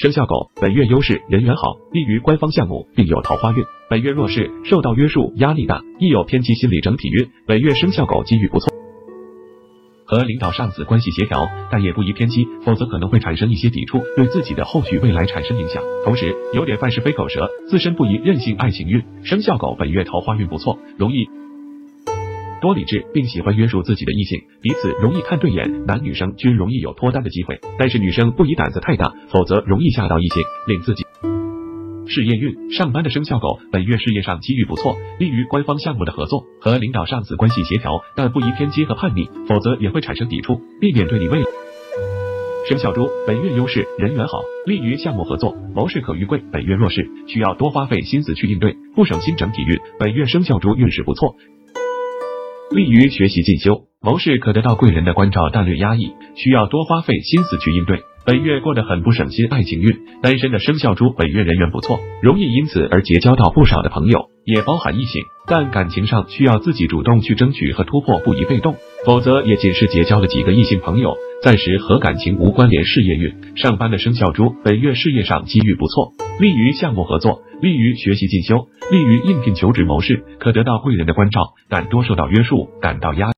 生肖狗本月优势人缘好，利于官方项目，并有桃花运。本月弱势受到约束，压力大，易有偏激心理整体运。本月生肖狗机遇不错，和领导上司关系协调，但也不宜偏激，否则可能会产生一些抵触，对自己的后续未来产生影响。同时有点犯是非口舌，自身不宜任性。爱情运生肖狗本月桃花运不错，容易。多理智，并喜欢约束自己的异性，彼此容易看对眼，男女生均容易有脱单的机会。但是女生不宜胆子太大，否则容易吓到异性，令自己。事业运，上班的生肖狗本月事业上机遇不错，利于官方项目的合作，和领导上司关系协调，但不宜偏激和叛逆，否则也会产生抵触，避免对你未来。生肖猪本月优势人缘好，利于项目合作，谋事可遇贵。本月弱势，需要多花费心思去应对，不省心。整体运，本月生肖猪运势不错。利于学习进修，谋事可得到贵人的关照，但略压抑，需要多花费心思去应对。本月过得很不省心，爱情运，单身的生肖猪本月人缘不错，容易因此而结交到不少的朋友，也包含异性，但感情上需要自己主动去争取和突破，不宜被动，否则也仅是结交了几个异性朋友，暂时和感情无关联。事业运，上班的生肖猪本月事业上机遇不错，利于项目合作。利于学习进修，利于应聘求职谋事，可得到贵人的关照，但多受到约束，感到压。